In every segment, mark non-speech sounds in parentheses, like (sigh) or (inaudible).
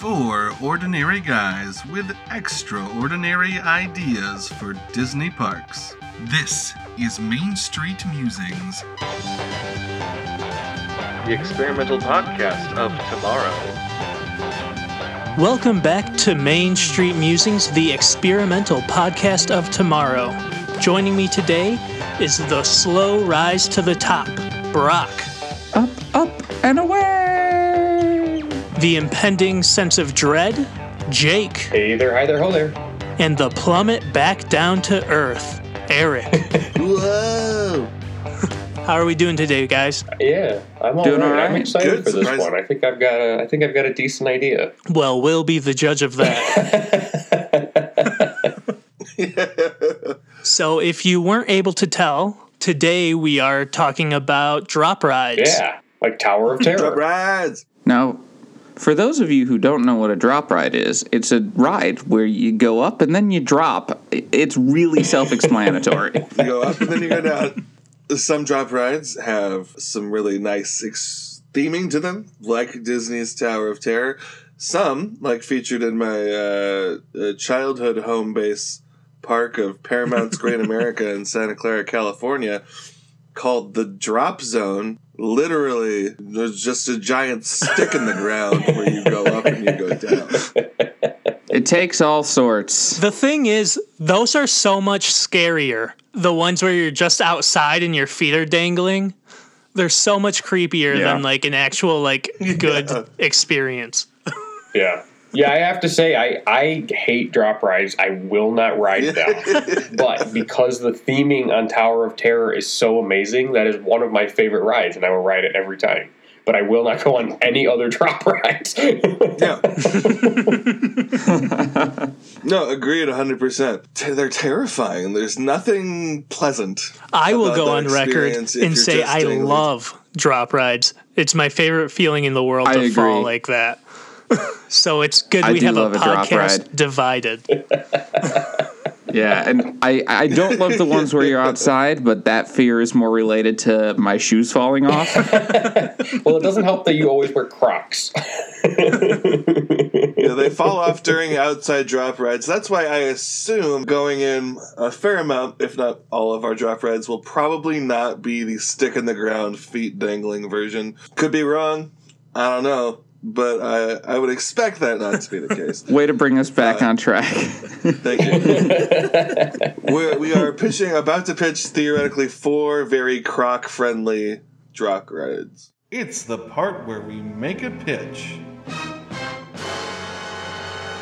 Four ordinary guys with extraordinary ideas for Disney parks. This is Main Street Musings. the experimental podcast of tomorrow. Welcome back to Main Street Musings, the experimental podcast of tomorrow. Joining me today is the slow rise to the top, Brock. Up, up, and away! The impending sense of dread, Jake. Hey there, hi there, ho there. And the plummet back down to earth, Eric. (laughs) Whoa! How are we doing today, guys? Yeah, I'm all Doing right. all right. I'm excited Good, for this surprise. one. I think I've got a. I think I've got a decent idea. Well, we'll be the judge of that. (laughs) so, if you weren't able to tell, today we are talking about drop rides. Yeah, like Tower of Terror. Drop rides! Now, for those of you who don't know what a drop ride is, it's a ride where you go up and then you drop. It's really self explanatory. (laughs) You go up and then you go down. Some drop rides have some really nice ex- theming to them, like Disney's Tower of Terror. Some, like featured in my uh, uh, childhood home base park of Paramount's Great America in Santa Clara, California, called the Drop Zone. Literally, there's just a giant stick in the ground where you go up and you go down. (laughs) it takes all sorts. The thing is, those are so much scarier. The ones where you're just outside and your feet are dangling, they're so much creepier Yeah. than like an actual like (laughs) good experience. Yeah. Yeah, I have to say, I, I hate drop rides. I will not ride them. but (laughs) because the theming on Tower of Terror is so amazing, that is one of my favorite rides, and I will ride it every time. But I will not go on any other (laughs) drop rides. Yeah. (laughs) no, agreed 100%. They're terrifying. There's nothing pleasant. I will go on record and say I love drop rides. It's my favorite feeling in the world I to fall like that. So it's good I we have a love a drop podcast ride. divided. (laughs) Yeah, and I, I don't love the ones where you're outside, but that fear is more related to my shoes falling off. (laughs) well, it doesn't help that you always wear Crocs. (laughs) Yeah, they fall off during outside drop rides. That's why I assume going in a fair amount, if not all of our drop rides, will probably not be the stick in the ground, feet dangling version. Could be wrong. I don't know. But I, I would expect that not to be the case. Way to bring us back Uh, on track. Thank you. We're, we are pitching, about to pitch theoretically four very croc friendly drop rides. It's the part where we make a pitch.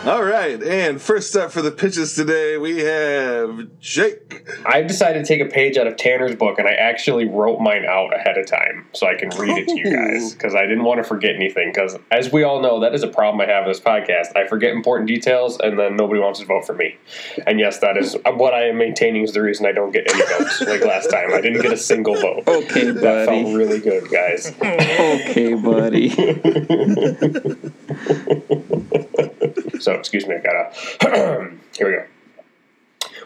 All right, and first up for the pitches today, we have Jake. I decided to take a page out of Tanner's book, and I actually wrote mine out ahead of time so I can read it to you guys because I didn't want to forget anything. Because as we all know, that is a problem I have in this podcast. I forget important details, and then nobody wants to vote for me. And yes, that is what I am maintaining is the reason I don't get any votes. (laughs) Like last time, I didn't get a single vote. Okay, buddy. That felt really good, guys. Okay, buddy. (laughs) (laughs) So, excuse me, I gotta. (clears throat) Here we go.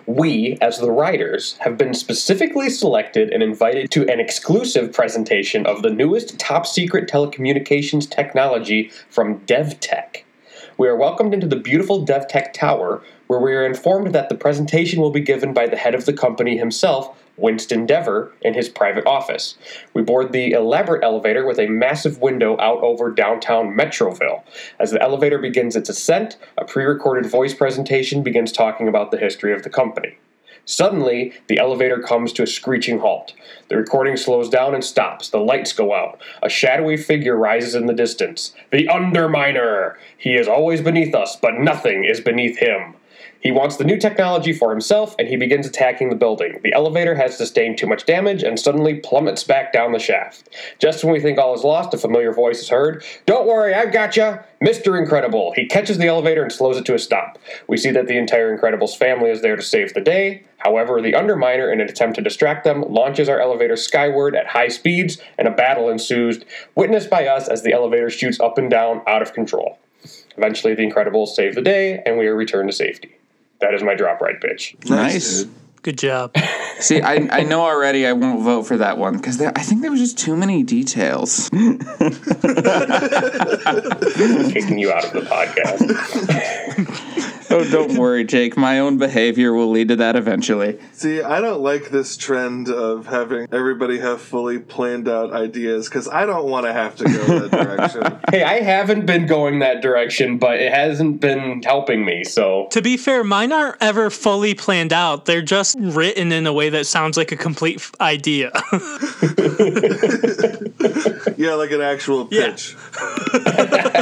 We, as the writers, have been specifically selected and invited to an exclusive presentation of the newest top secret telecommunications technology from DevTech. We are welcomed into the beautiful DevTech Tower, where we are informed that the presentation will be given by the head of the company himself, Winston Deavor, in his private office. We board the elaborate elevator with a massive window out over downtown Metroville. As the elevator begins its ascent, a pre recorded voice presentation begins talking about the history of the company. Suddenly, the elevator comes to a screeching halt. The recording slows down and stops. The lights go out. A shadowy figure rises in the distance. The Underminer! He is always beneath us, but nothing is beneath him. He wants the new technology for himself, and he begins attacking the building. The elevator has sustained too much damage and suddenly plummets back down the shaft. Just when we think all is lost, a familiar voice is heard. Don't worry, I've got you! Mr. Incredible! He catches the elevator and slows it to a stop. We see that the entire Incredibles family is there to save the day. However, the Underminer, in an attempt to distract them, launches our elevator skyward at high speeds, and a battle ensues, witnessed by us as the elevator shoots up and down out of control. Eventually, the Incredibles save the day, and we are returned to safety. That is my drop right pitch. Nice. dude. Good job. (laughs) See, I, I know already I won't vote for that one because I think there was just too many details. (laughs) Kicking you out of the podcast. (laughs) Oh, don't worry, Jake. My own behavior will lead to that eventually. See, I don't like this trend of having everybody have fully planned out ideas because I don't want to have to go that (laughs) direction. hey, I haven't been going that direction, but it hasn't been helping me. So To be fair, mine aren't ever fully planned out. They're just written in a way that sounds like a complete f- idea. (laughs) yeah, like an actual Yeah. pitch. yeah, (laughs)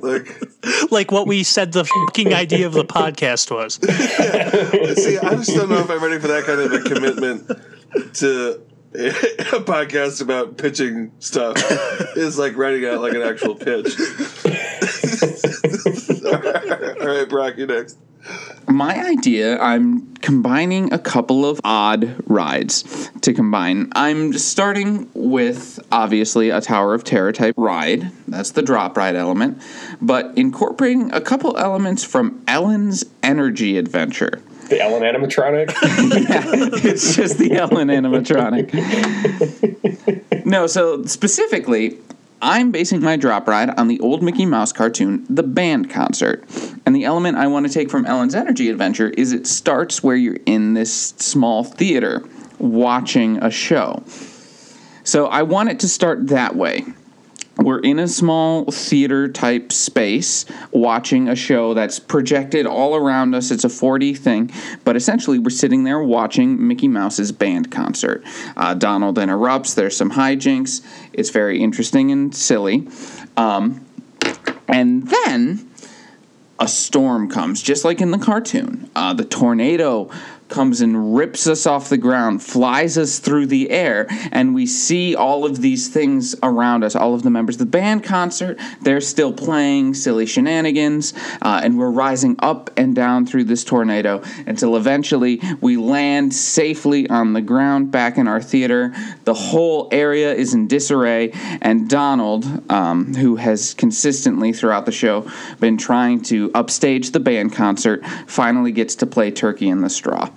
like, like what we said the fucking idea of the podcast was. (laughs) see, I just don't know if I'm ready for that kind of a commitment to a podcast about pitching stuff. Is like writing out like an actual pitch. (laughs) All right, Brock, you next. My idea, I'm combining a couple of odd rides to combine. I'm starting with obviously a Tower of Terror type ride. That's the drop ride element, but incorporating a couple elements from Ellen's Energy Adventure. the Ellen animatronic. (laughs) yeah, it's just the Ellen animatronic. (laughs) no, so specifically, I'm basing my drop ride on the old Mickey Mouse cartoon, The Band Concert. And the element I want to take from Ellen's Energy Adventure is it starts where you're in this small theater watching a show. So I want it to start that way. We're in a small theater type space watching a show that's projected all around us. It's a 4D thing, but essentially we're sitting there watching Mickey Mouse's band concert. Uh, Donald interrupts, there's some hijinks. It's very interesting and silly. Um, and then a storm comes, just like in the cartoon. Uh, the tornado comes and rips us off the ground, flies us through the air, and we see all of these things around us. All of the members of the band concert, they're still playing silly shenanigans, uh, and we're rising up and down through this tornado until eventually we land safely on the ground back in our theater. The whole area is in disarray, and Donald, um, who has consistently throughout the show been trying to upstage the band concert, finally gets to play Turkey in the Straw.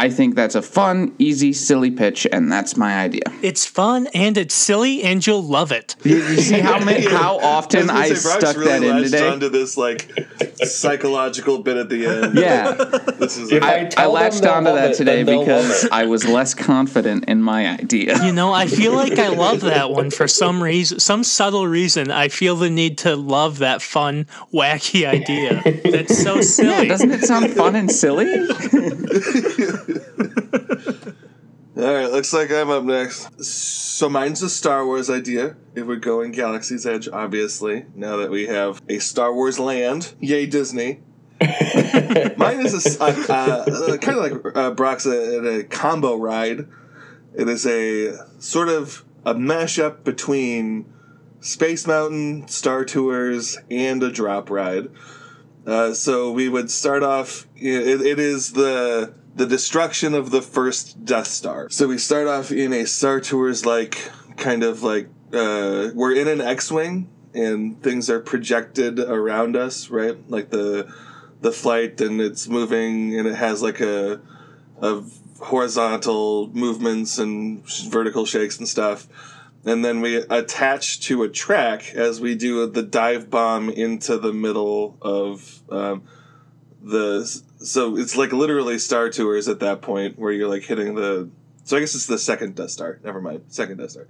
I think that's a fun, easy, silly pitch, and that's my idea. It's fun and it's silly and you'll love it. You, you see how many, (laughs) how often was I, say, stuck really that in latched today? onto this like psychological bit at the end. Yeah, (laughs) this is If a, I I, I tell them latched they'll onto that it, today then they'll love because. I was less confident in my idea. You know, I feel like I (laughs) love that one for some reason, some subtle reason. I feel the need to love that fun, wacky idea. That's so Yeah, silly. doesn't it sound fun and silly? (laughs) All right, looks like I'm up next. So mine's a Star Wars idea. If we're going Galaxy's Edge, obviously. Now that we have a Star Wars land, yay Disney. (laughs) Mine is a uh, uh, kind of like uh, Brock's a, a combo ride. It is a sort of a mashup between Space Mountain, Star Tours, and a drop ride. Uh, so we would start off. It, it is the the destruction of the first Death Star. So we start off in a Star Tours like kind of like uh, we're in an X-wing and things are projected around us, right? Like the the flight and it's moving and it has like a of horizontal movements and vertical shakes and stuff. And then we attach to a track as we do the dive bomb into the middle of um, the. So it's like literally Star Tours at that point where you're like hitting the. So I guess it's the second Death Star. Never mind, second Death Star.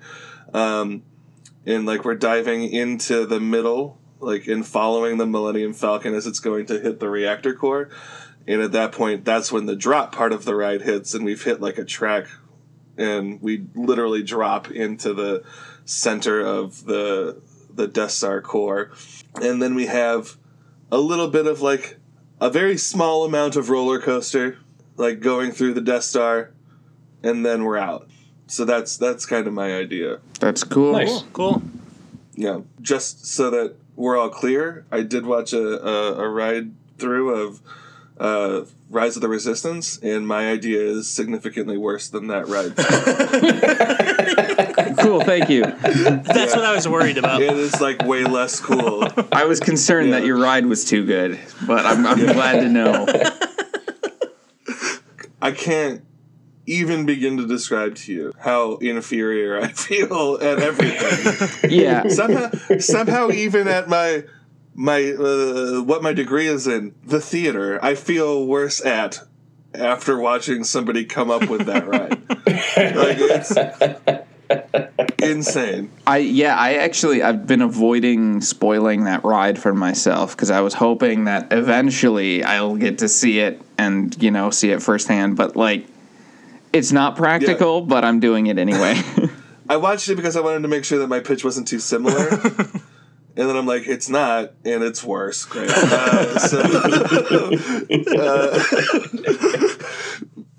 Um, and like we're diving into the middle, like in following the Millennium Falcon as it's going to hit the reactor core. And at that point, that's when the drop part of the ride hits, and we've hit like a track, and we literally drop into the center of the the Death Star core, and then we have a little bit of like a very small amount of roller coaster, like going through the Death Star, and then we're out. So that's that's kind of my idea. That's cool. Nice. Cool. Yeah, just so that we're all clear, I did watch a, a, a ride through of uh, Rise of the Resistance, and my idea is significantly worse than that ride. (laughs) Cool, thank you. That's what I was worried about. it is like way less cool. I was concerned that your ride was too good, but I'm, I'm glad to know. (laughs) I can't even begin to describe to you how inferior I feel at everything. Yeah. somehow, somehow, even at my my uh, what my degree is in the theater, I feel worse at after watching somebody come up with that ride. (laughs) like it's insane. I yeah, I actually I've been avoiding spoiling that ride for myself because I was hoping that eventually I'll get to see it and you know see it firsthand. But like, it's not practical, but I'm doing it anyway. (laughs) I watched it because I wanted to make sure that my pitch wasn't too similar. (laughs) And then I'm like, it's not, and it's worse. Great. (laughs) Uh, so, uh,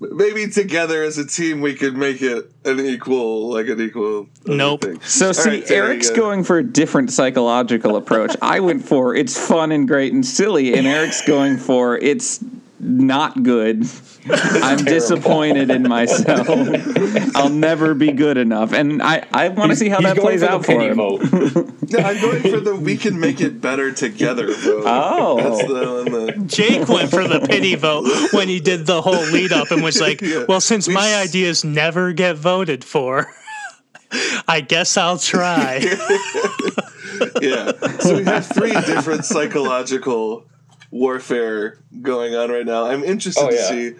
maybe together as a team we could make it an equal, like an equal. uh, Nope. thing. so All see, right, Eric's go. going for a different psychological approach. I went for it's fun and great and silly, and Eric's going for it's not good. (laughs) I'm disappointed in myself. (laughs) I'll never be good enough, and I, I want to see how He's that plays for out for pity him. vote. No, I'm going for the we can make it better together vote. Oh. That's the one. Jake went for the pity (laughs) vote when he did the whole lead up and was like, Yeah. "Well, since We my s- ideas never get voted for, I guess I'll try." Yeah. So we have three different psychological warfare going on right now. I'm interested Oh, to see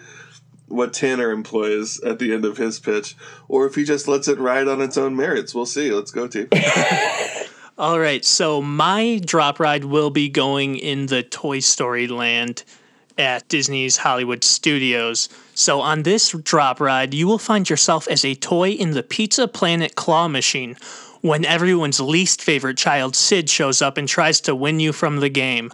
what Tanner employs at the end of his pitch, or if he just lets it ride on its own merits. We'll see. Let's go, team. (laughs) All right, so my drop ride will be going in the Toy Story land at Disney's Hollywood Studios. So on this drop ride, you will find yourself as a toy in the Pizza Planet claw machine when everyone's least favorite child, Sid, shows up and tries to win you from the game.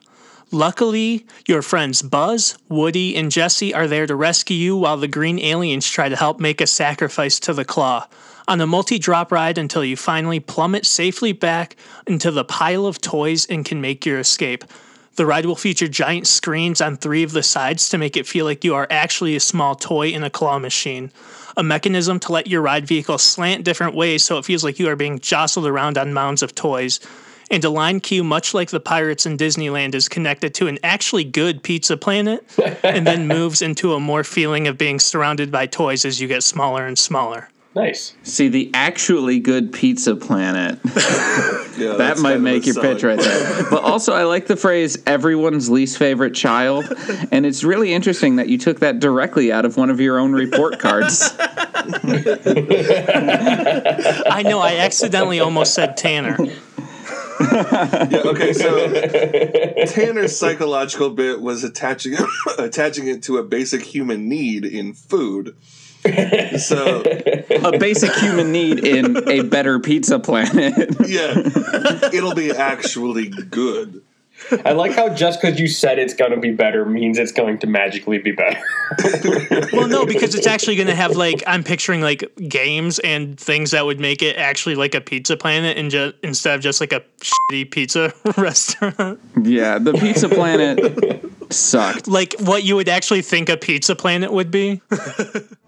Luckily, your friends Buzz, Woody, and Jesse are there to rescue you while the green aliens try to help make a sacrifice to the claw. On a multi drop ride until you finally plummet safely back into the pile of toys and can make your escape. The ride will feature giant screens on three of the sides to make it feel like you are actually a small toy in a claw machine. A mechanism to let your ride vehicle slant different ways so it feels like you are being jostled around on mounds of toys and a line queue, much like the Pirates in Disneyland, is connected to an actually good pizza planet (laughs) and then moves into a more feeling of being surrounded by toys as you get smaller and smaller. Nice. See the actually good pizza planet. (laughs) (laughs) Yeah, that might make your pitch right there. But also, I like the phrase "everyone's least favorite child," and it's really interesting that you took that directly out of one of your own report cards. I know I accidentally almost said Tanner. (laughs) Yeah, okay, so (laughs) Tanner's psychological bit was attaching (laughs) attaching it to a basic human need in food. So a basic human need in a better pizza planet. yeah, it'll be actually good. I like how just because you said it's going to be better means it's going to magically be better. (laughs) Well, no, because it's actually going to have like I'm picturing like games and things that would make it actually like a pizza planet and just instead of just like a shitty pizza (laughs) restaurant. yeah, the pizza planet (laughs) sucked. like what you would actually think a pizza planet would be.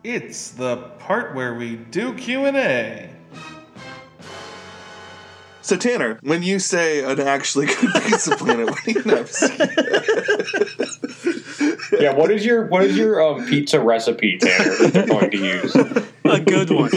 It's the part where we do Q&A. So Tanner, when you say an actually good (laughs) pizza planet, what do you know? yeah, what is your what is your um, pizza recipe, Tanner, that they're going to use? a good one.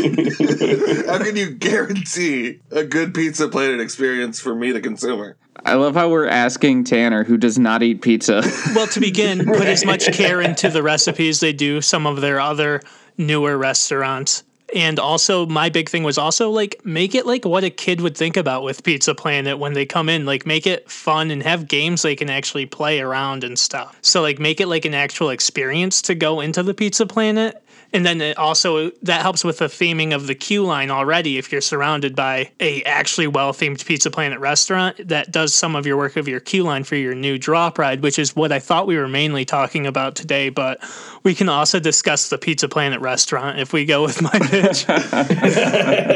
How can you guarantee a good pizza planet experience for me, the consumer? I love how we're asking Tanner, who does not eat pizza. Well, to begin, put as much care into the recipes they do some of their other newer restaurants. And also, my big thing was also like make it like what a kid would think about with Pizza Planet when they come in. Like make it fun and have games they can actually play around and stuff. So like make it like an actual experience to go into the Pizza Planet. And then it also that helps with the theming of the queue line already. If you're surrounded by a actually well themed Pizza Planet restaurant, that does some of your work of your queue line for your new drop ride, which is what I thought we were mainly talking about today. But we can also discuss the Pizza Planet restaurant if we go with my pitch, (laughs)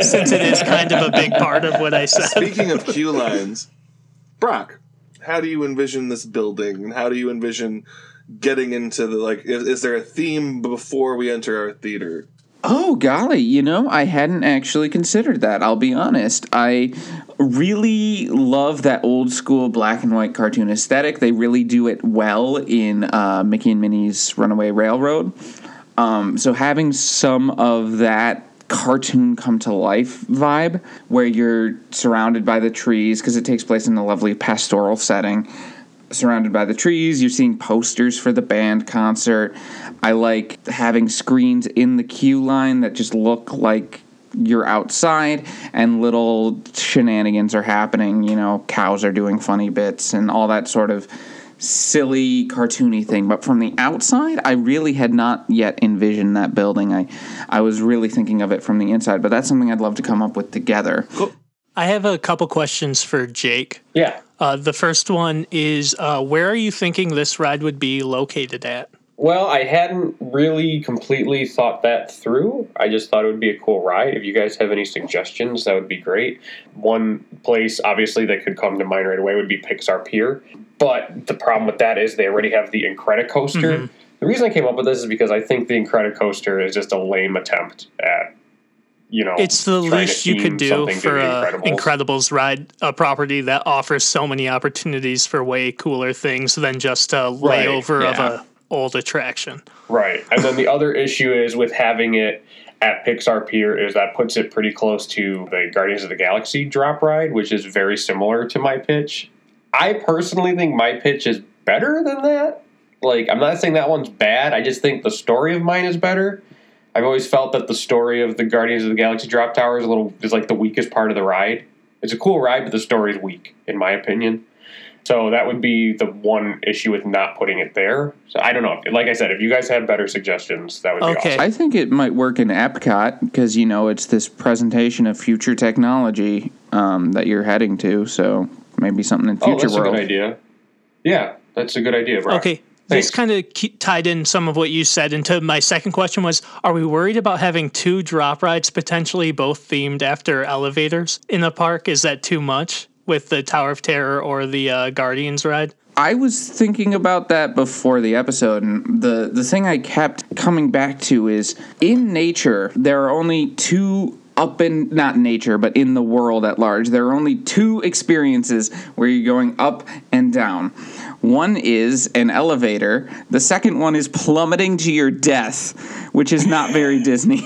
since it is kind of a big part of what I said. Speaking of queue lines, Brock, how do you envision this building, and how do you envision getting into the like? Is, is there a theme before we enter our theater? Oh, golly, you know, I hadn't actually considered that. I'll be honest. I really love that old school black and white cartoon aesthetic. They really do it well in uh, Mickey and Minnie's Runaway Railroad. Um, so having some of that cartoon come to life vibe where you're surrounded by the trees because it takes place in a lovely pastoral setting surrounded by the trees you're seeing posters for the band concert. I like having screens in the queue line that just look like you're outside and little shenanigans are happening you know cows are doing funny bits and all that sort of silly cartoony thing. But from the outside i really had not yet envisioned that building. I i was really thinking of it from the inside but that's something i'd love to come up with together. I have a couple questions for Jake. Yeah. Uh, the first one is uh, where are you thinking this ride would be located at? Well, I hadn't really completely thought that through. I just thought it would be a cool ride. If you guys have any suggestions, that would be great. One place, obviously, that could come to mind right away would be Pixar Pier. But the problem with that is they already have the Incredicoaster. The reason I came up with this is because I think the Incredicoaster is just a lame attempt at, you know, It's the least you could do for the a Incredibles. Incredibles ride, a property that offers so many opportunities for way cooler things than just a Right, layover of yeah. a old attraction. Right. And then the (laughs) other issue is with having it at Pixar Pier is that puts it pretty close to the Guardians of the Galaxy drop ride, which is very similar to my pitch. I personally think my pitch is better than that. Like, I'm not saying that one's bad. I just think the story of mine is better. I've always felt that the story of the Guardians of the Galaxy drop tower is a little is like the weakest part of the ride. It's a cool ride, but the story is weak, in my opinion. So that would be the one issue with not putting it there. So I don't know. Like I said, if you guys have better suggestions, that would be Okay. awesome. I think it might work in Epcot because you know it's this presentation of future technology um, that you're heading to. So maybe something in Oh, future that's a world. good idea. Yeah, that's a good idea, Brock. Okay. Thanks. This kind of tied in some of what you said into my second question was Are we worried about having two drop rides potentially both themed after elevators in the park? Is that too much with the Tower of Terror or the uh, Guardians ride? I was thinking about that before the episode, and the the thing I kept coming back to is in nature there are only two up in not nature but in the world at large there are only two experiences where you're going up and down one is an elevator the second one is plummeting to your death which is not very (laughs) disney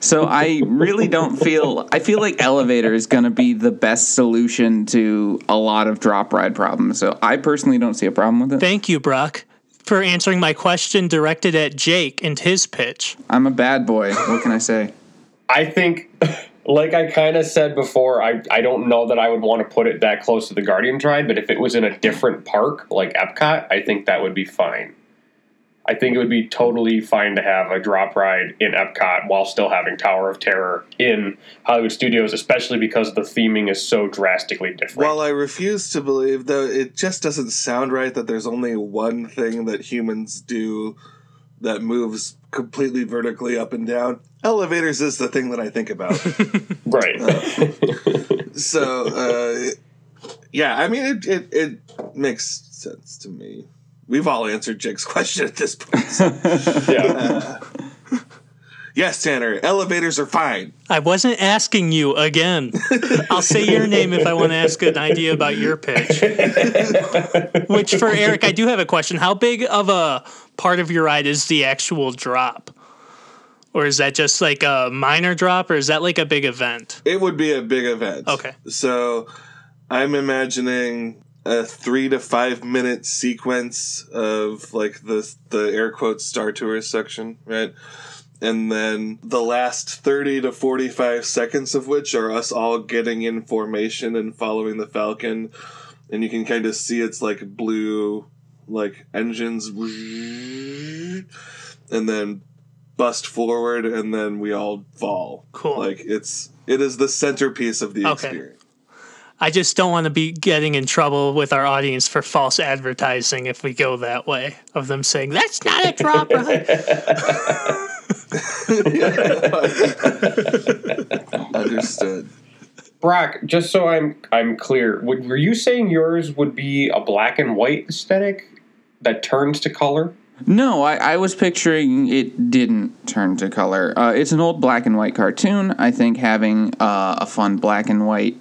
so I really don't feel. I feel like elevator is going to be the best solution to a lot of drop ride problems. So I personally don't see a problem with it. Thank you, Brock, for answering my question directed at Jake and his pitch. I'm a bad boy. What can I say? I think, like I kind of said before, I, I don't know that I would want to put it that close to the Guardian ride, but if it was in a different park, like Epcot, I think that would be fine. I think it would be totally fine to have a drop ride in Epcot while still having Tower of Terror in Hollywood Studios, especially because the theming is so drastically different. While I refuse to believe, though, it just doesn't sound right that there's only one thing that humans do that moves completely vertically up and down. Elevators is the thing that I think about. (laughs) right. so, uh, yeah, I mean, it, it, it makes sense to me. We've all answered Jake's question at this point. so- (laughs) yeah. yes, Tanner, elevators are fine. I wasn't asking you again. I'll say your name if I want to ask an idea about your pitch. (laughs) Which for Eric, I do have a question. How big of a part of your ride is the actual drop? Or is that just like a minor drop or is that like a big event? It would be a big event. Okay. So I'm imagining a three to five minute sequence of like the the air quotes Star Tours section, right? And then the last 30 to 45 seconds of which are us all getting in formation and following the Falcon. And you can kind of see its like blue like engines and then bust forward and then we all fall. Cool. Like it's it is the centerpiece of the Okay. experience. I just don't want to be getting in trouble with our audience for false advertising if we go that way of them saying that's not a drop ride. (laughs) Understood. Brock, just so I'm I'm clear, would, were you saying yours would be a black and white aesthetic that turns to color? No, I, I was picturing it didn't turn to color. Uh, it's an old black and white cartoon. I think having uh, a fun black and white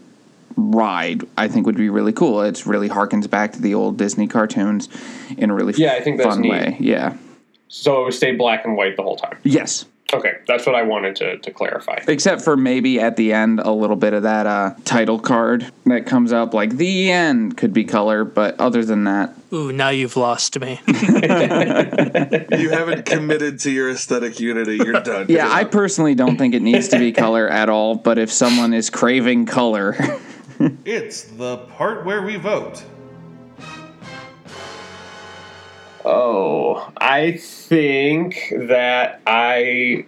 ride, I think, would be really cool. It's really harkens back to the old Disney cartoons in a really Yeah, I think that's fun neat. way. Yeah. So it would stay black and white the whole time. Yes. Okay, that's what I wanted to, to clarify. Except for maybe at the end, a little bit of that uh, title card that comes up, like the end could be color, but other than that, Ooh, now you've lost me. (laughs) You haven't committed to your aesthetic unity. You're done. yeah, I personally don't think it needs to be color at all, but if someone is craving color, (laughs) It's the part where we vote. Oh, I think that I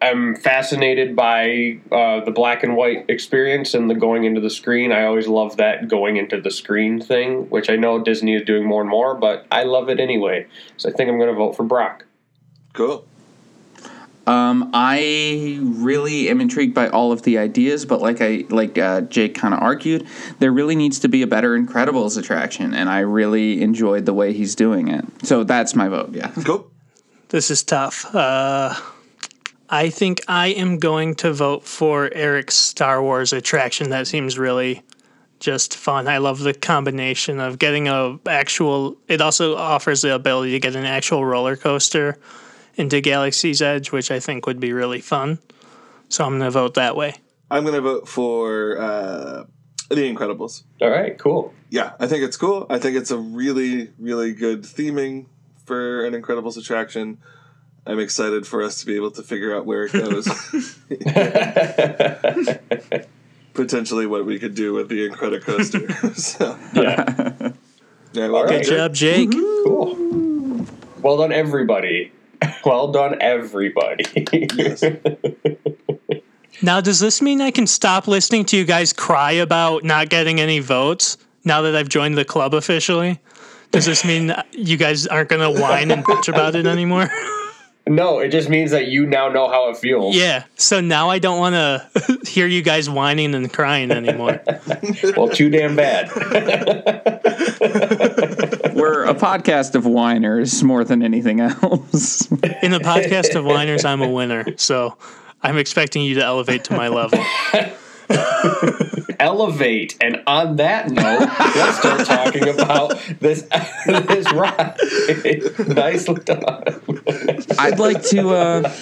am fascinated by uh, the black and white experience and the going into the screen. I always love that going into the screen thing, which I know Disney is doing more and more, but I love it anyway. So I think I'm going to vote for Brock. Cool. Um, I really am intrigued by all of the ideas, but like I like uh, Jake kind of argued, there really needs to be a better Incredibles attraction, and I really enjoyed the way he's doing it. So that's my vote. Yeah. Cool. This is tough. Uh, I think I am going to vote for Eric's Star Wars attraction. That seems really just fun. I love the combination of getting a actual. It also offers the ability to get an actual roller coaster into Galaxy's Edge, which I think would be really fun. So I'm going to vote that way. I'm gonna vote for uh, The Incredibles. All right, cool. Yeah, I think it's cool. I think it's a really, really good theming for an Incredibles attraction. I'm excited for us to be able to figure out where it goes. (laughs) (laughs) Potentially, what we could do with the Incredicoaster. (laughs) so, Yeah, yeah, well, All right. Good job, Jake. cool. Well done, everybody. (laughs) Well done, everybody. Yes. (laughs) Now, does this mean I can stop listening to you guys cry about not getting any votes now that I've joined the club officially? Does this mean you guys aren't going to whine and bitch about it anymore? (laughs) no, it just means that you now know how it feels. yeah. So now I don't want to (laughs) hear you guys whining and crying anymore. (laughs) Well, too damn bad. (laughs) We're a podcast of whiners more than anything else. In a podcast of whiners, I'm a winner. So I'm expecting you to elevate to my level. (laughs) elevate. And on that note, let's start talking about this (laughs) this ride. (laughs) Nicely done. I'd like to. Uh,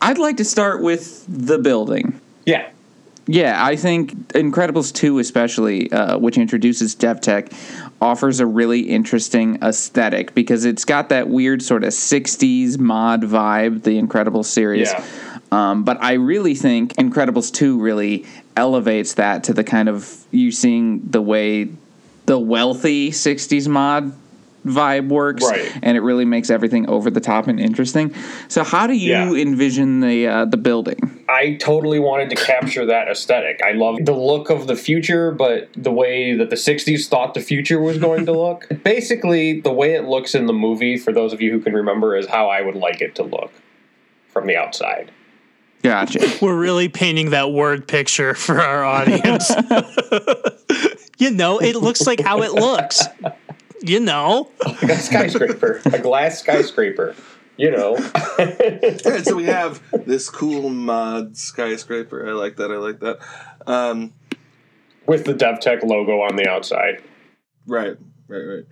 I'd like to start with the building. Yeah. Yeah, I think Incredibles 2, especially, uh, which introduces DevTech, offers a really interesting aesthetic because it's got that weird sort of 60s mod vibe, the Incredibles series. Yeah. Um, but I really think Incredibles 2 really elevates that to the kind of you seeing the way the wealthy 60s mod vibe works Right. and it really makes everything over the top and interesting. So how do you Yeah. envision the uh, the building? I totally wanted to capture that aesthetic. I love the look of the future, but the way that the 60s thought the future was going to look. (laughs) Basically, the way it looks in the movie, for those of you who can remember, is how I would like it to look from the outside. Gotcha. (laughs) We're really painting that word picture for our audience. (laughs) you know, it looks like how it looks. You know, Like a skyscraper, a glass skyscraper. You know. (laughs) Alright, so we have this cool mod skyscraper. I like that. I like that. Um, With the DevTech logo on the outside. right, right, right.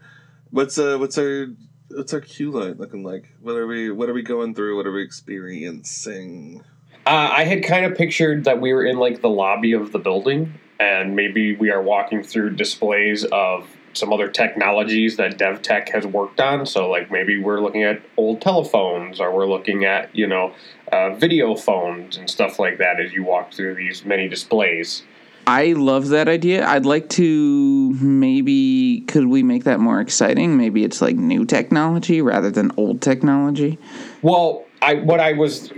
What's uh, what's our what's our queue line looking like? What are we what are we going through? What are we experiencing? Uh, I had kind of pictured that we were in like the lobby of the building, and maybe we are walking through displays of some other technologies that DevTech has worked on. So, like maybe we're looking at old telephones, or we're looking at you know uh, video phones and stuff like that as you walk through these many displays. I love that idea. I'd like to maybe could we make that more exciting? Maybe it's like new technology rather than old technology. Well, I what I was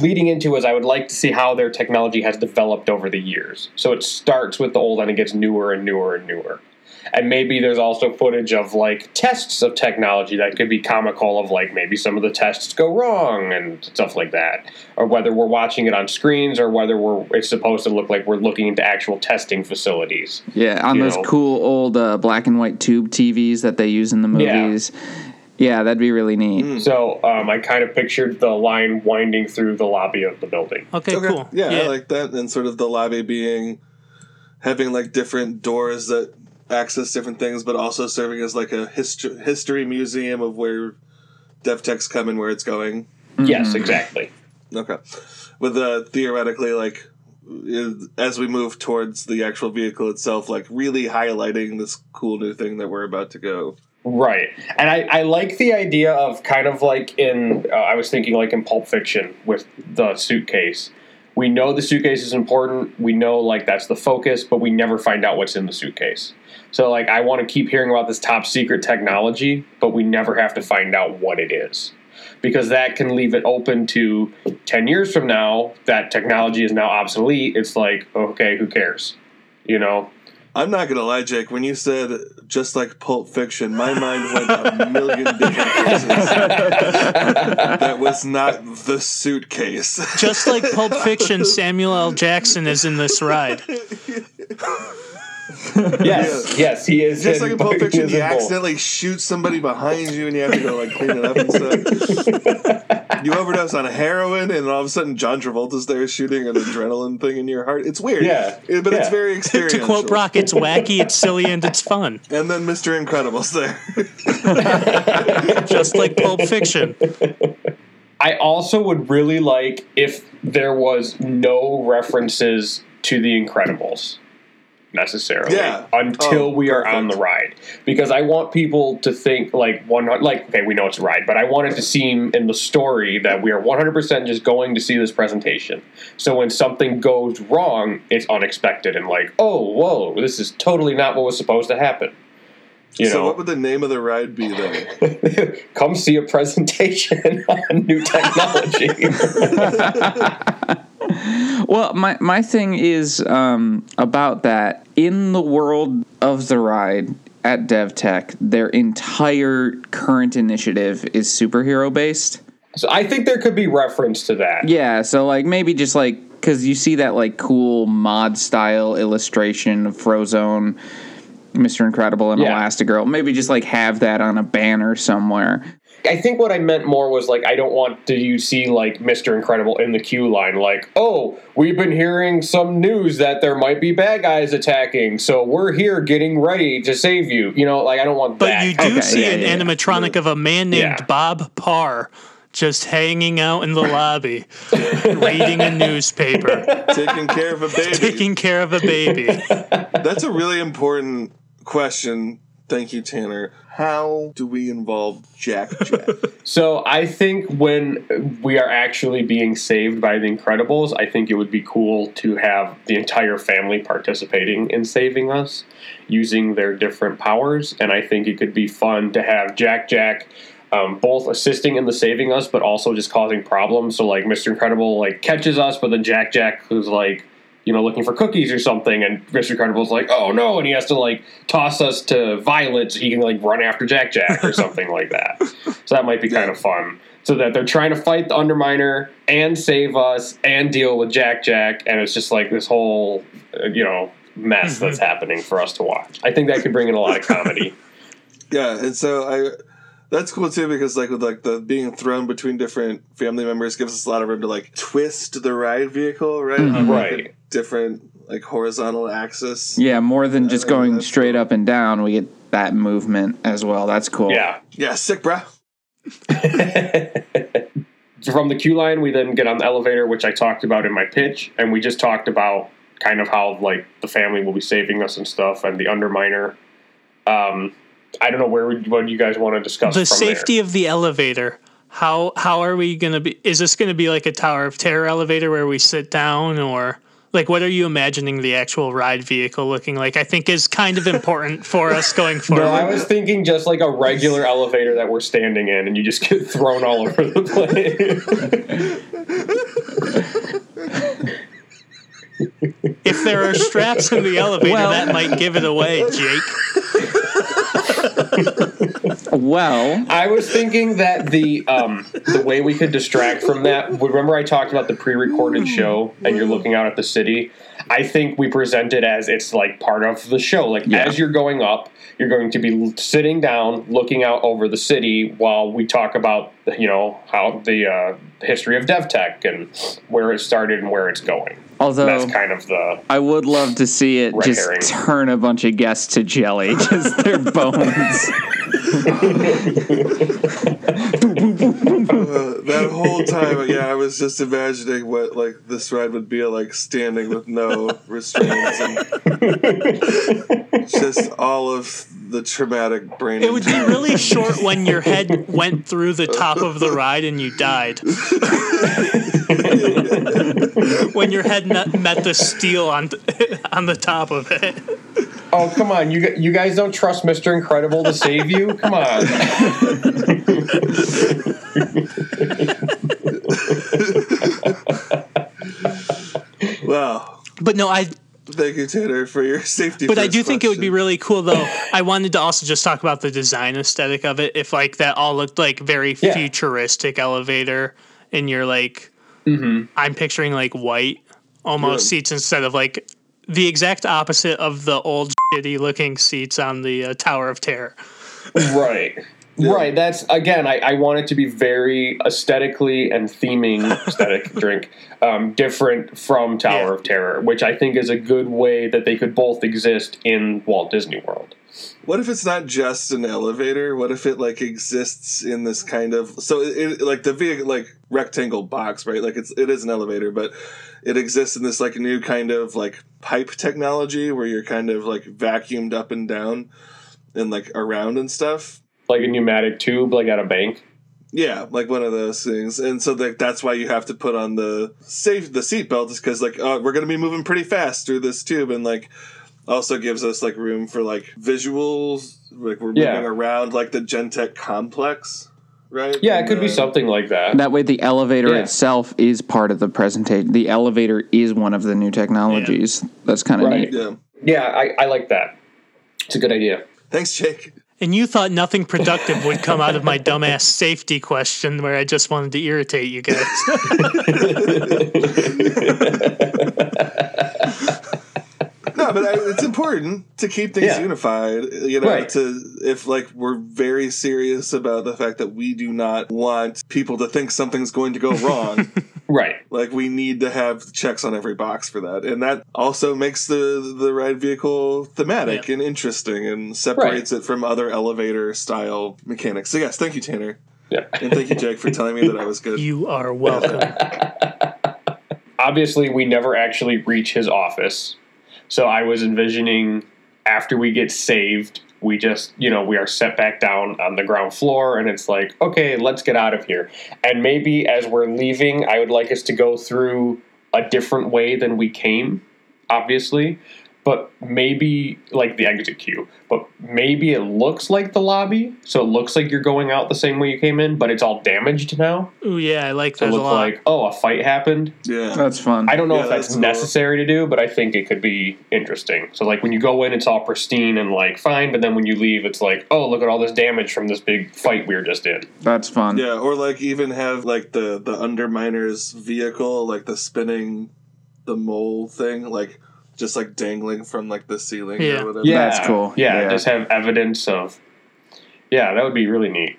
leading into is I would like to see how their technology has developed over the years. So it starts with the old and it gets newer and newer and newer. And maybe there's also footage of like tests of technology that could be comical of like maybe some of the tests go wrong and stuff like that. Or whether we're watching it on screens or whether we're it's supposed to look like we're looking into actual testing facilities. Yeah, on those know. cool old uh, black and white tube TVs that they use in the movies. Yeah, that'd be really neat. So um, I kind of pictured the line winding through the lobby of the building. okay, Okay, cool. Yeah, I like that. And sort of the lobby being having like different doors that access different things, but also serving as like a history history museum of where DevTech's coming where it's going. Yes, exactly. Okay. With uh, theoretically, like, as we move towards the actual vehicle itself, like, really highlighting this cool new thing that we're about to go. Right. And I, I like the idea of kind of like in, uh, I was thinking like in Pulp Fiction with the suitcase. We know the suitcase is important. We know like that's the focus, but we never find out what's in the suitcase. So like I want to keep hearing about this top secret technology, but we never have to find out what it is. Because that can leave it open to 10 years from now, that technology is now obsolete. It's like, okay, who cares? You know? I'm not gonna lie, Jake. When you said just like Pulp Fiction, my mind went a million different places. that was not the suitcase. Just like Pulp Fiction, Samuel L. Jackson is in this ride. (laughs) (laughs) Yes, yes, he is. Just like in Pulp Fiction, is you in both. accidentally shoot somebody behind you and you have to go like clean it up and stuff. (laughs) you overdose on heroin and all of a sudden John Travolta's there shooting an adrenaline thing in your heart. It's weird. Yeah, It- but it's yeah. very To quote Brock, it's wacky, it's silly, and it's fun. (laughs) And then Mr. Incredible's there. Just like Pulp Fiction. I also would really like if there was no references to the Incredibles necessarily Yeah. until Oh, we are on the ride. Because I want people to think like one like okay we know it's a ride but I want it to seem in the story that we are 100% just going to see this presentation. So when something goes wrong it's unexpected and like oh whoa this is totally not what was supposed to happen. You so know? what would the name of the ride be then? (laughs) come see a presentation (laughs) on new technology (laughs) Well, my, my thing is um, about that. In the world of the ride at DevTech, their entire current initiative is superhero based. So I think there could be reference to that. Yeah, so like maybe just like because you see that like cool mod style illustration of Frozone, Mister Incredible, and Yeah. Elastigirl. Maybe just like have that on a banner somewhere. I think what I meant more was like I don't want to you see like Mr. Incredible in the queue line like, "Oh, we've been hearing some news that there might be bad guys attacking, so we're here getting ready to save you." You know, like I don't want But that. you do kind of see yeah, an yeah, yeah. animatronic of a man named Yeah. Bob Parr just hanging out in the lobby, (laughs) reading a newspaper, Taking care of a baby. taking care of a baby. That's a really important question. Thank you, Tanner. How do we involve Jack Jack? (laughs) So I think when we are actually being saved by the Incredibles, I think it would be cool to have the entire family participating in saving us using their different powers. And I think it could be fun to have Jack Jack um, both assisting in the saving us, but also just causing problems. So like Mr. Incredible like catches us, but then Jack Jack who's like you know looking for cookies or something, and Mr. Incredible's like oh no, and he has to like toss us to Violet so he can like run after Jack Jack or something like that. (laughs) So that might be kind of fun. So that they're trying to fight the Underminer and save us and deal with Jack Jack, and it's just like this whole, uh, you know, mess that's happening for us to watch. I think that could bring in a lot of comedy. (laughs) yeah, and so I that's cool too because like with like the being thrown between different family members gives us a lot of room to like twist the ride vehicle, right? On, like, a Right. Different like horizontal axis. Yeah, more than just going straight cool. up and down. We get that movement as well. That's cool. Yeah. Yeah, sick, bruh. So (laughs) from the queue line, we then get on the elevator, which I talked about in my pitch, and we just talked about kind of how like the family will be saving us and stuff, and the Underminer. Um, I don't know where would, what you guys want to discuss. the from safety of the elevator. How how are we gonna be? Is this gonna be like a Tower of Terror elevator where we sit down, or like what are you imagining the actual ride vehicle looking like? I think is kind of important for us going forward. No, I was thinking just like a regular elevator that we're standing in, and you just get thrown all over the place. if there are straps in the elevator, Well- that might give it away, Jake. (laughs) Well, I was thinking that the um, the way we could distract from that. Remember, I talked about the pre-recorded show, and you're looking out at the city. I think we present it as it's like part of the show. Like Yeah. as you're going up, you're going to be sitting down, looking out over the city while we talk about you know how the uh, history of DevTech and where it started and where it's going. Although That's kind of the I would love to see it just herring. turn a bunch of guests to jelly, (laughs) just their bones. (laughs) Uh, that whole time, yeah, I was just imagining what like this ride would be like standing with no restraints and just all of the traumatic brain. It would be really short when your head went through the top of the ride and you died. (laughs) (laughs) when your head met, met the steel on (laughs) on the top of it. Oh come on, you you guys don't trust Mister Incredible to save you? Come on. (laughs) Wow. But no, I Thank you, Tanner, for your safety. but I first do think it would be really cool though. I wanted to also just talk about the design aesthetic of it. If like that all looked like very Yeah. futuristic elevator and you're like I'm picturing like white almost Yeah. seats instead of like the exact opposite of the old shitty looking seats on the uh, Tower of Terror. Right. (laughs) Right. That's again. I, I want it to be very aesthetically and theming (laughs) aesthetic drink, um, different from Tower Yeah. of Terror, which I think is a good way that they could both exist in Walt Disney World. What if it's not just an elevator? What if it like exists in this kind of so it, it like the vehicle like rectangle box, right? Like it's it is an elevator, but it exists in this like new kind of like pipe technology where you're kind of like vacuumed up and down and like around and stuff. Like a pneumatic tube, like at a bank. Yeah, like one of those things, and so like that's why you have to put on the safe the seatbelt is because like uh, we're gonna be moving pretty fast through this tube, and like also gives us like room for like visuals, like we're Yeah. moving around like the DevTech complex, right? Yeah, it And, could be something like that. That way, the elevator Yeah. itself is part of the presentation. The elevator is one of the new technologies. That's kind of Right. neat. Yeah. Yeah, I, I like that. It's a good idea. Thanks, Jake. And you thought nothing productive would come out of my dumbass safety question where I just wanted to irritate you guys. (laughs) (laughs) No, but I, it's important to keep things Yeah. unified. You know, Right. to if like we're very serious about the fact that we do not want people to think something's going to go (laughs) wrong. Right. Like we need to have checks on every box for that, and that also makes the the ride vehicle thematic Yeah. and interesting, and separates it from other elevator style mechanics. So yes, thank you, Tanner, Yeah. and thank you, Jake, for telling me that I was good. you are welcome. (laughs) Obviously, we never actually reach his office. So I was envisioning after we get saved, we just, you know, we are set back down on the ground floor and it's like, okay, let's get out of here. And maybe as we're leaving, I would like us to go through a different way than we came, obviously. But maybe like the exit queue, but maybe it looks like the lobby, so it looks like you're going out the same way you came in, but it's all damaged now. Ooh, yeah, I like So that it a looks like, oh, a fight happened. Yeah, That's fun. I don't know Yeah, if that's, that's cool. necessary to do, but I think it could be interesting. So like when you go in, it's all pristine and like fine, but then when you leave, it's like, oh, look at all this damage from this big fight we were just in. That's fun. yeah, or like even have like the the Underminer's vehicle, like the spinning, the mole thing, like just like dangling from like the ceiling Yeah. or whatever. Yeah, That's cool. Yeah, Yeah. just have evidence of. Yeah, that would be really neat.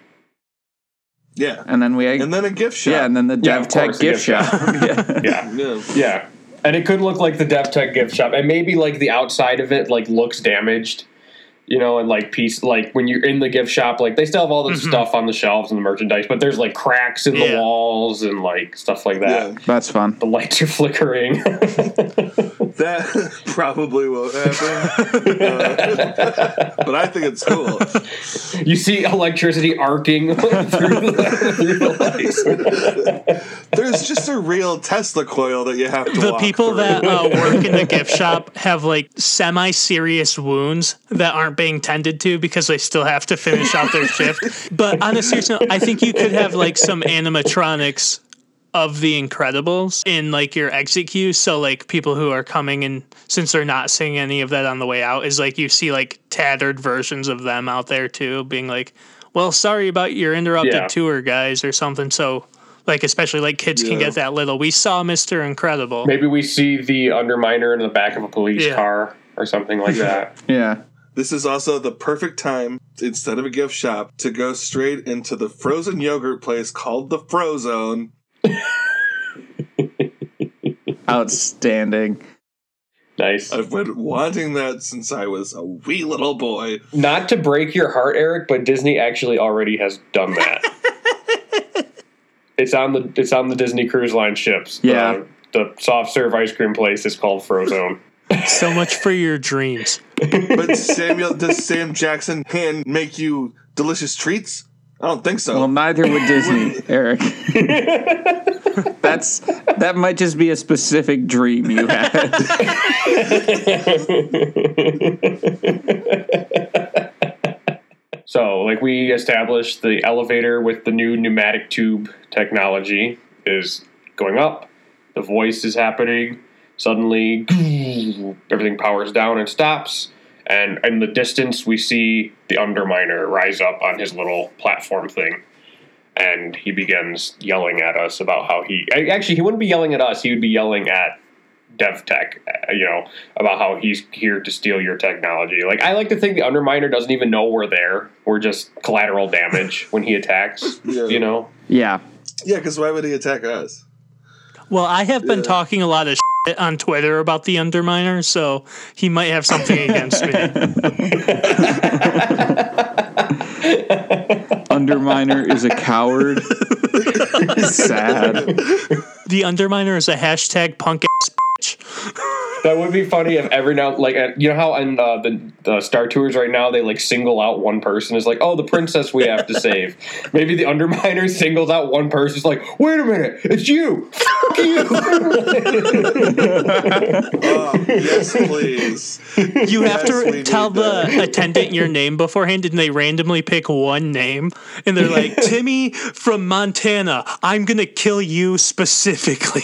yeah, And then we and then a gift shop. yeah, and then the Yeah, Dev Tech course, gift gift shop. (laughs) yeah. Yeah, yeah. yeah, and it could look like the DevTech gift shop, and maybe like the outside of it like looks damaged. You know, and like piece like when you're in the gift shop, like they still have all this Mhm. stuff on the shelves and the merchandise, but there's like cracks in the walls and like stuff like that. Yeah, That's fun. The lights are flickering. (laughs) that (laughs) probably won't happen. Uh, but I think it's cool. you see electricity arcing (laughs) through the, through the lights. There's just a real Tesla coil that you have to. the walk people through. that uh, (laughs) work in the gift shop have like semi-serious wounds that aren't being tended to because they still have to finish out their shift. But on a serious note, I think you could have like some animatronics of the Incredibles in like your exit queue. So like people who are coming and since they're not seeing any of that on the way out, is like you see like tattered versions of them out there too, being like, "Well, sorry about your interrupted Yeah. tour, guys," or something. So. Like especially like kids can get that little. We saw Mister Incredible. Maybe we see the underminer in the back of a police Yeah. car or something like (laughs) that. Yeah. This is also the perfect time, instead of a gift shop, to go straight into the frozen yogurt place called the Frozone. Outstanding. nice. I've been wanting that since I was a wee little boy. Not to break your heart, Eric, but Disney actually already has done that. (laughs) It's on the it's on the Disney Cruise Line ships. Yeah. The, the soft serve ice cream place is called Frozone. (laughs) So much for your dreams. (laughs) But Samuel, does Sam Jackson hand make you delicious treats? I don't think so. Well, neither would Disney, (laughs) Eric. (laughs) That's that might just be a specific dream you had. (laughs) So, like we established, the elevator with the new pneumatic tube technology is going up. The voice is happening. Suddenly, (clears throat) everything powers down and stops. And in the distance, we see the Underminer rise up on his little platform thing. And he begins yelling at us about how he. Actually, he wouldn't be yelling at us, he would be yelling at DevTech, uh, you know, about how he's here to steal your technology. Like, I like to think the Underminer doesn't even know we're there. We're just collateral damage (laughs) when he attacks, Yeah. you know? Yeah. yeah, because why would he attack us? Well, I have been Yeah. talking a lot of shit on Twitter about the Underminer, so he might have something against me. Underminer is a coward. (laughs) Sad. The Underminer is a hashtag punk ass bitch. (laughs) That would be funny if every now, like, uh, you know how on uh, the, the Star Tours right now they like single out one person is like, oh, the princess we have to save. (laughs) Maybe the Underminer singles out one person. Is like, wait a minute, it's you. Fuck you. (laughs) Oh, yes, please. You have Yes, to tell the that. attendant your name beforehand, and they randomly pick one name, and they're like, "Timmy from Montana, I'm gonna kill you specifically."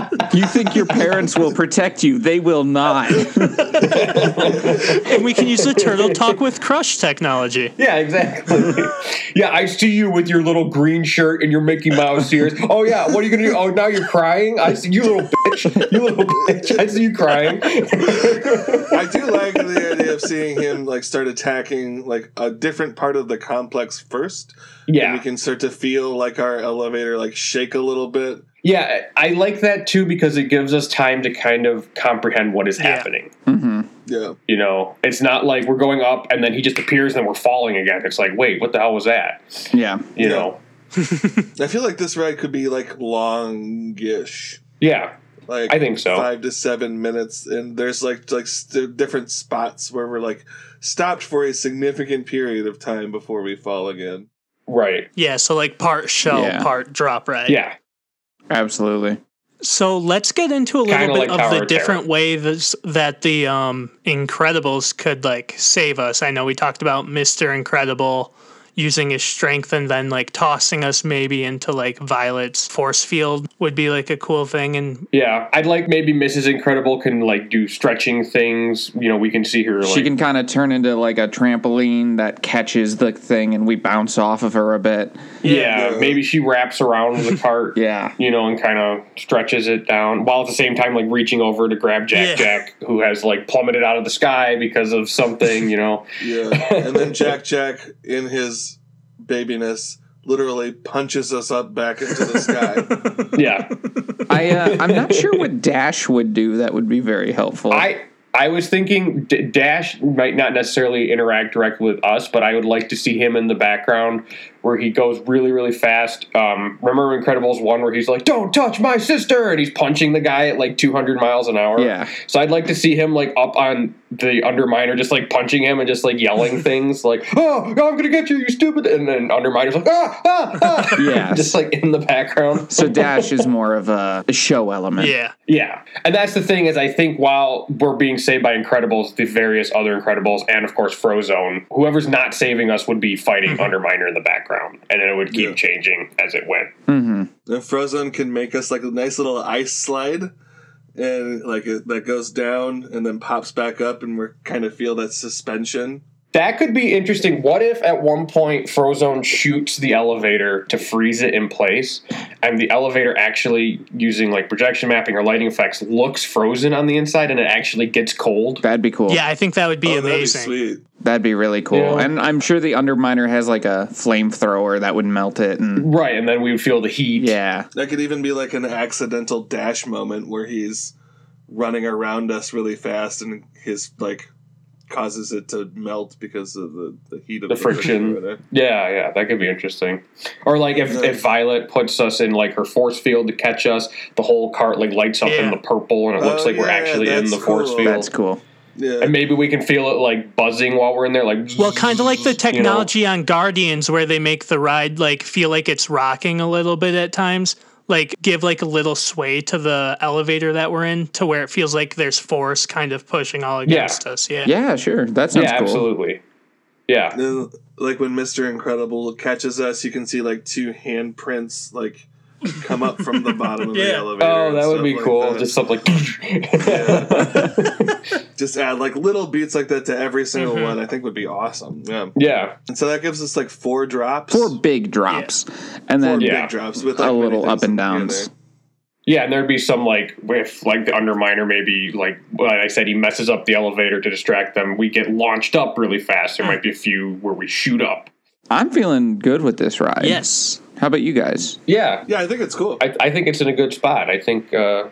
You think your parents will protect you? They will not. and we can use the turtle talk with crush technology. yeah, exactly. yeah, I see you with your little green shirt and your Mickey Mouse ears. Oh yeah, what are you gonna do? Oh, now you're crying. I see you, little bitch. You little bitch. I see you crying. I do like the idea of seeing him like start attacking like a different part of the complex first. And we can start to feel like our elevator like shake a little bit. Yeah. I like that too because it gives us time to kind of comprehend what is Yeah. happening. Mm-hmm. Yeah. You know, it's not like we're going up and then he just appears and then we're falling again. It's like, wait, what the hell was that? Yeah. You Yeah. know? (laughs) I feel like this ride could be like longish. Yeah, Like I think so. Five to seven minutes, and there's like like st- different spots where we're like stopped for a significant period of time before we fall again. right. Yeah, so like part show, Yeah. part drop ride. Yeah. Absolutely. So let's get into a little Kinda bit like Tower of the of different ways that the um, Incredibles could like save us. I know we talked about Mister Incredible using his strength and then like tossing us maybe into like Violet's force field would be like a cool thing. And Yeah. I'd like maybe Mrs. Incredible can like do stretching things. You know, we can see her like She can kind of turn into like a trampoline that catches the thing and we bounce off of her a bit. Yeah, Yeah. maybe she wraps around the (laughs) cart. Yeah. You know, and kind of stretches it down while at the same time like reaching over to grab Jack Yeah. Jack, who has like plummeted out of the sky because of something, you know. (laughs) Yeah, and then Jack Jack in his babiness literally punches us up back into the sky. (laughs) Yeah. I uh, I'm not sure what Dash would do that would be very helpful. I I was thinking D- Dash might not necessarily interact directly with us, but I would like to see him in the background where he goes really, really fast. Um, remember Incredibles one where he's like, "Don't touch my sister," and he's punching the guy at like 200 miles an hour. Yeah. So I'd like to see him like up on the Underminer, just like punching him and just like yelling (laughs) things like, "Oh, I'm gonna get you, you stupid!" And then Underminer's like, "Ah, ah, ah!" (laughs) Yes. (laughs) just like in the background. so Dash is more of a show element. yeah, Yeah, and that's the thing is, I think while we're being saved by Incredibles, the various other Incredibles, and of course Frozone, whoever's not saving us would be fighting Underminer in the background, and then it would keep Yeah. changing as it went. Mm-hmm. And Frozone can make us like a nice little ice slide, and like it, that goes down and then pops back up, and we kind of feel that suspension. That could be interesting. What if at one point Frozone shoots the elevator to freeze it in place, and the elevator actually using like projection mapping or lighting effects looks frozen on the inside, and it actually gets cold? That'd be cool. yeah, I think that would be oh, that'd be amazing. sweet. That'd be really cool. Yeah. And I'm sure the Underminer has like a flamethrower that would melt it. And Right, and then we would feel the heat. yeah, That could even be like an accidental dash moment where he's running around us really fast, and his like causes it to melt because of the, the heat of The friction. Yeah, yeah, that could be interesting. Or like if, Yeah. if Violet puts us in like her force field to catch us, the whole cart like lights up in the purple and it looks Oh, like we're yeah, actually in that's the force field. That's cool. Yeah. And maybe we can feel it like buzzing while we're in there, like Well, kind of like the you know? technology on Guardians, where they make the ride like feel like it's rocking a little bit at times. Like give like a little sway to the elevator that we're in, to where it feels like there's force kind of pushing all against us. Yeah. Yeah, sure. That sounds Yeah, cool. absolutely. Yeah. Then, like when Mister Incredible catches us, you can see like two handprints like come up from the bottom of the (laughs) elevator. Oh, that would be like cool. that. Just something like (laughs) just add like little beats like that to every single Mm-hmm. one. I think would be awesome. Yeah, Yeah. and so that gives us like four drops, Four big drops, and four then Yeah. big drops with a like, many little up and together. downs. Yeah, and there'd be some like if like the underminer maybe like like I said he messes up the elevator to distract them. We get launched up really fast. There might be a few where we shoot up. I'm feeling good with this ride. Yes. How about you guys? Yeah, Yeah, I think it's cool. I, I think it's in a good spot. I think uh,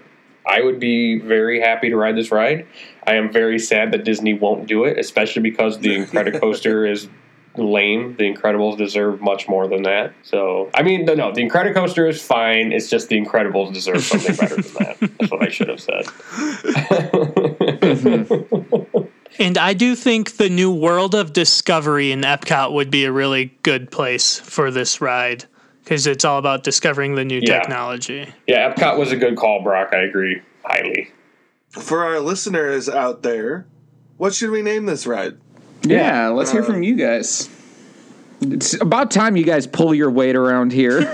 I would be very happy to ride this ride. I am very sad that Disney won't do it, especially because the Incredicoaster (laughs) is lame. The Incredibles deserve much more than that. So, I mean, no, no, the Incredicoaster is fine. It's just the Incredibles deserve something better than that. That's what I should have said. (laughs) And I do think the new world of discovery in Epcot would be a really good place for this ride because it's all about discovering the new Yeah. technology. Yeah, Epcot was a good call, Brock. I agree highly. For our listeners out there, what should we name this ride? Yeah, let's hear from you guys. It's about time you guys pull your weight around here. (laughs)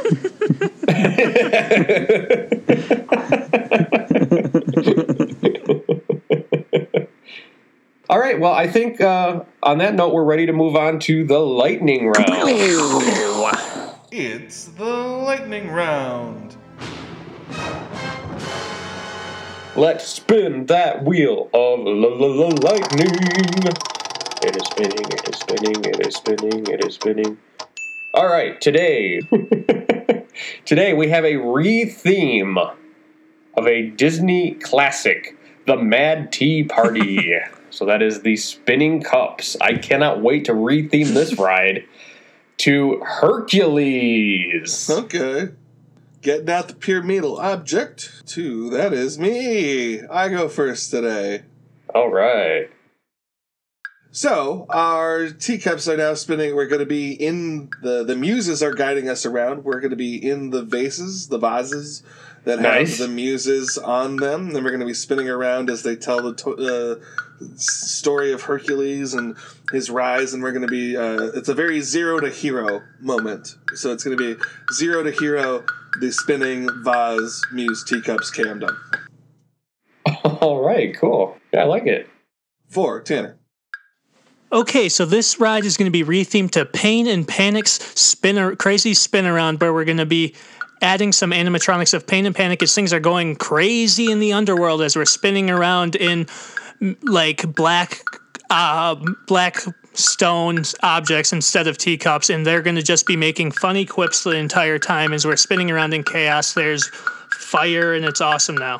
All right. Well, I think uh, on that note, we're ready to move on to the lightning round. It's the lightning round. Let's spin that wheel of lightning. It is spinning, it is spinning, it is spinning, it is spinning. All right, today, (laughs) today we have a re-theme of a Disney classic, The Mad Tea Party. (laughs) so that is the spinning cups. I cannot wait to re-theme this ride to Hercules. Okay. Getting out the pyramidal object. Two, that is me. I go first today. All right. So our teacups are now spinning. We're going to be in the the muses are guiding us around. We're going to be in the vases, the vases that Nice. have the muses on them. Then we're going to be spinning around as they tell the to- uh, story of Hercules and his rise. And we're going to be. Uh, it's a very zero to hero moment. So it's going to be zero to hero. The spinning vase muse teacups camdom. (laughs) All right, cool. Yeah, I like it. Four Tanner. Okay, so this ride is going to be rethemed to Pain and Panic's spin crazy spin around, where we're going to be adding some animatronics of Pain and Panic as things are going crazy in the underworld as we're spinning around in like black, uh, black stone objects instead of teacups, and they're going to just be making funny quips the entire time as we're spinning around in chaos. There's fire, and it's awesome now.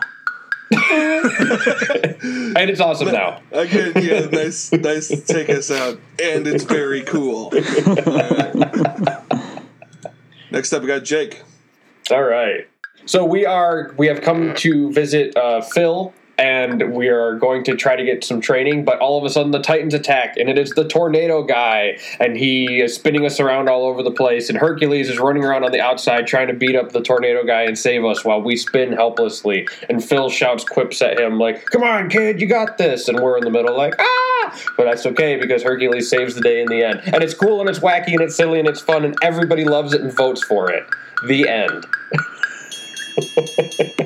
(laughs) And it's awesome now. Again, yeah, nice, nice to take us out, and it's very cool. Alright. (laughs) Next up, we got Jake. All right. So we are we have come to visit uh, Phil, and we are going to try to get some training. But all of a sudden, the Titans attack, and it is the tornado guy, and he is spinning us around all over the place. And Hercules is running around on the outside trying to beat up the tornado guy and save us while we spin helplessly. And Phil shouts quips at him like, "Come on, kid, you got this!" And we're in the middle like, "Ah!" But that's okay because Hercules saves the day in the end. And it's cool and it's wacky and it's silly and it's fun and everybody loves it and votes for it. The end.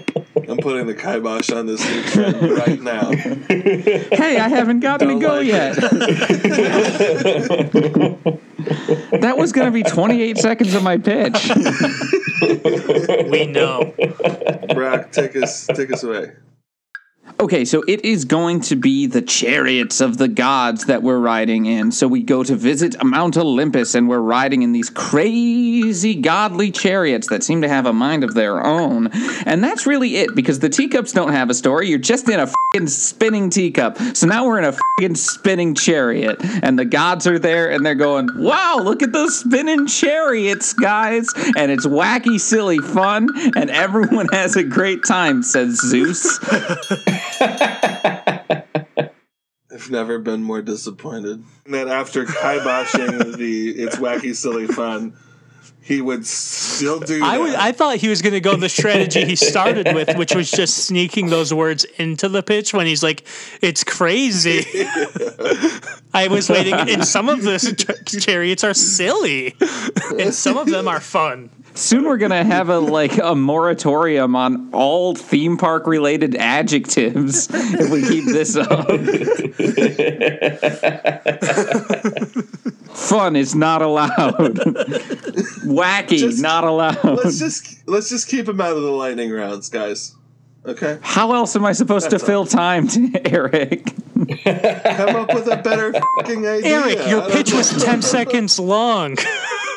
(laughs) I'm putting the kibosh on this new trend (laughs) right now. hey, I haven't gotten to Don't go like yet. (laughs) that was going to be 28 seconds of my pitch. (laughs) We know. Brock, take us, take us away. Okay, so it is going to be the chariots of the gods that we're riding in. So we go to visit Mount Olympus and we're riding in these crazy godly chariots that seem to have a mind of their own. And that's really it because the teacups don't have a story. You're just in a fing spinning teacup. So now we're in a fing spinning chariot, and the gods are there, and they're going, "Wow, look at those spinning chariots, guys!" And it's wacky, silly fun, and everyone (laughs) has a great time," says Zeus. (laughs) I've never been more disappointed. And that after kiboshing (laughs) the it's wacky silly fun, he would still do. I that. would, I thought he was going to go the strategy he started with, which was just sneaking those words into the pitch when he's like, "It's crazy." I was waiting, and some of the (laughs) ch- chariots are silly, and some of them are fun. Soon we're gonna have a like a moratorium on all theme park related adjectives if we keep this up. Fun is not allowed. Wacky Just- not allowed. let's just let's just keep him out of the lightning rounds, guys. Okay, How else am I supposed to That's fill time, to Eric? come up with a better fucking idea. Eric, your pitch know. was ten seconds long. (laughs)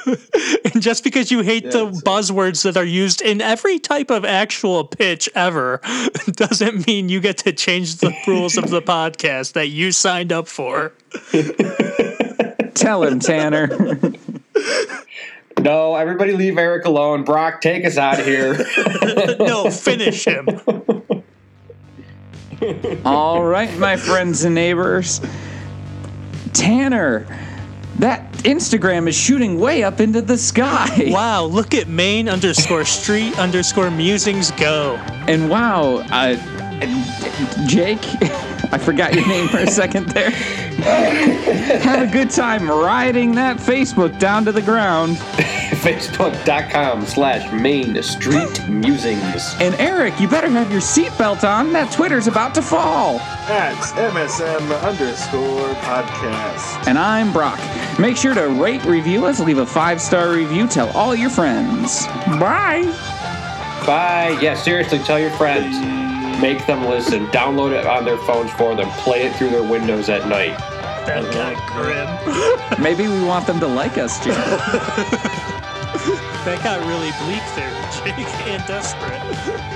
(laughs) and just because you hate the it's- buzzwords that are used in every type of actual pitch ever (laughs) doesn't mean you get to change the (laughs) rules of the podcast that you signed up for. Tell him, Tanner. No, everybody leave Eric alone. Brock, take us out of here. no, finish him. All right, my friends and neighbors. Tanner, that Instagram is shooting way up into the sky. (laughs) Wow, look at Main underscore (laughs) street underscore musings go. And wow, uh, Jake, I forgot your name for a second there. Have a good time riding that Facebook down to the ground. Facebook.com slash Main Street Musings. And Eric, you better have your seatbelt on. That Twitter's about to fall. at MSM underscore podcast. And I'm Brock. Make sure to rate, review us, leave a five star review, tell all your friends. Bye. Bye. Yeah, seriously, tell your friends. Make them listen. Download it on their phones for them. Play it through their windows at night. That got grim. (laughs) Maybe we want them to like us, Jake. (laughs) That got really bleak there, (laughs) Jake, and desperate.